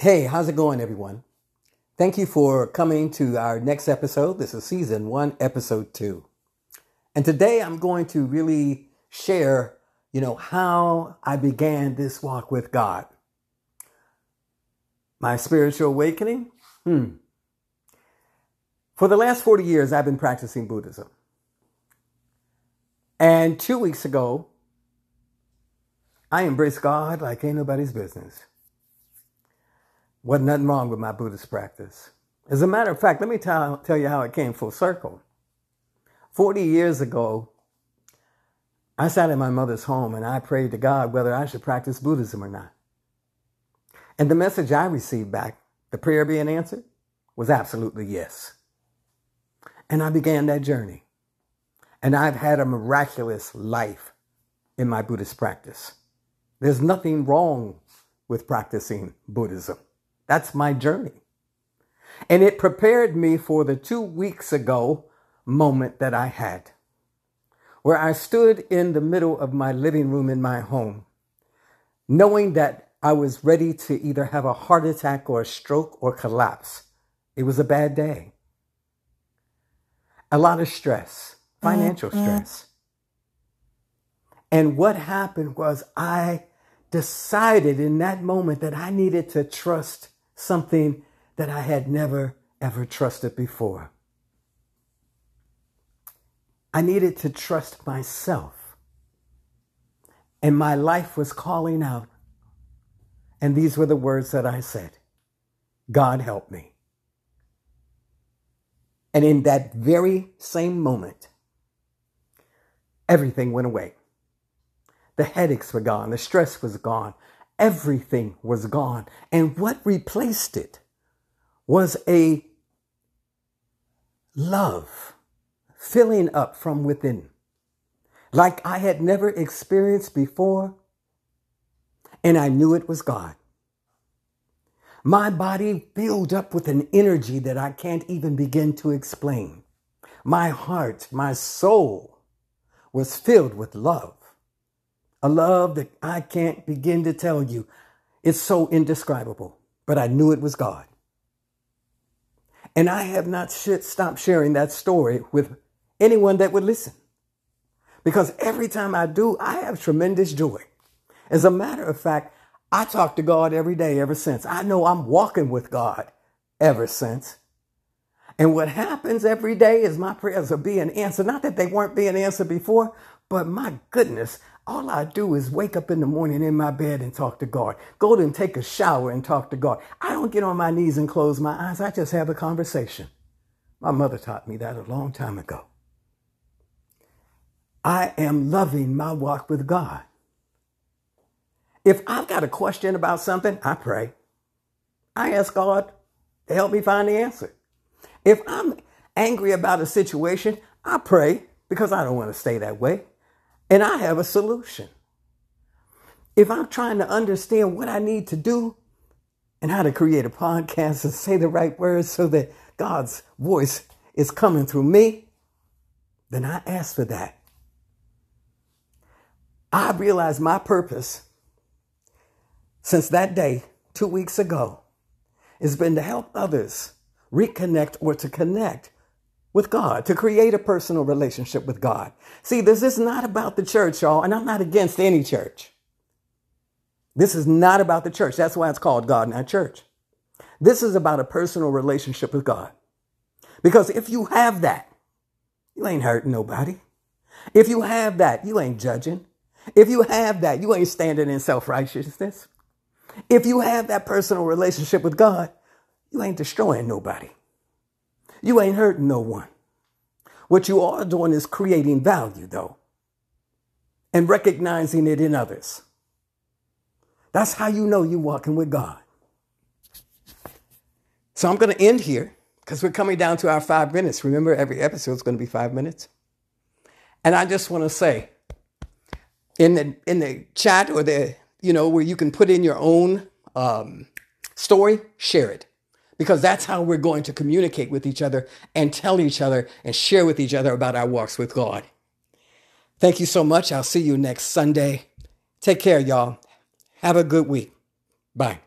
Hey, how's it going, everyone? Thank you for coming to our next episode. This is season one, episode two. And today I'm going to really share, you know, how I began this walk with God. My spiritual awakening? Hmm. For the last 40 years, I've been practicing Buddhism. And two weeks ago, I embraced God like ain't nobody's business. Wasn't nothing wrong with my Buddhist practice. As a matter of fact, let me tell, tell you how it came full circle. 40 years ago, I sat in my mother's home and I prayed to God whether I should practice Buddhism or not. And the message I received back, the prayer being answered, was absolutely yes. And I began that journey. And I've had a miraculous life in my Buddhist practice. There's nothing wrong with practicing Buddhism. That's my journey. And it prepared me for the two weeks ago moment that I had, where I stood in the middle of my living room in my home, knowing that I was ready to either have a heart attack or a stroke or collapse. It was a bad day. A lot of stress, financial mm-hmm. stress. And what happened was I decided in that moment that I needed to trust something that I had never, ever trusted before. I needed to trust myself. And my life was calling out. And these were the words that I said God help me. And in that very same moment, everything went away. The headaches were gone, the stress was gone, everything was gone. And what replaced it was a love filling up from within, like I had never experienced before. And I knew it was God. My body filled up with an energy that I can't even begin to explain. My heart, my soul was filled with love a love that I can't begin to tell you. It's so indescribable, but I knew it was God. And I have not stopped sharing that story with anyone that would listen. Because every time I do, I have tremendous joy. As a matter of fact, I talk to God every day ever since. I know I'm walking with God ever since. And what happens every day is my prayers are being answered. Not that they weren't being answered before, but my goodness, all I do is wake up in the morning in my bed and talk to God. Go and take a shower and talk to God. I don't get on my knees and close my eyes. I just have a conversation. My mother taught me that a long time ago. I am loving my walk with God. If I've got a question about something, I pray. I ask God to help me find the answer. If I'm angry about a situation, I pray because I don't want to stay that way and I have a solution. If I'm trying to understand what I need to do and how to create a podcast and say the right words so that God's voice is coming through me, then I ask for that. I realized my purpose since that day, two weeks ago, has been to help others reconnect or to connect with God, to create a personal relationship with God. See, this is not about the church, y'all, and I'm not against any church. This is not about the church. That's why it's called God, not church. This is about a personal relationship with God. Because if you have that, you ain't hurting nobody. If you have that, you ain't judging. If you have that, you ain't standing in self righteousness. If you have that personal relationship with God, you ain't destroying nobody. You ain't hurting no one. What you are doing is creating value, though, and recognizing it in others. That's how you know you're walking with God. So I'm going to end here because we're coming down to our five minutes. Remember, every episode is going to be five minutes. And I just want to say, in the in the chat or the you know where you can put in your own um, story, share it because that's how we're going to communicate with each other and tell each other and share with each other about our walks with God. Thank you so much. I'll see you next Sunday. Take care, y'all. Have a good week. Bye.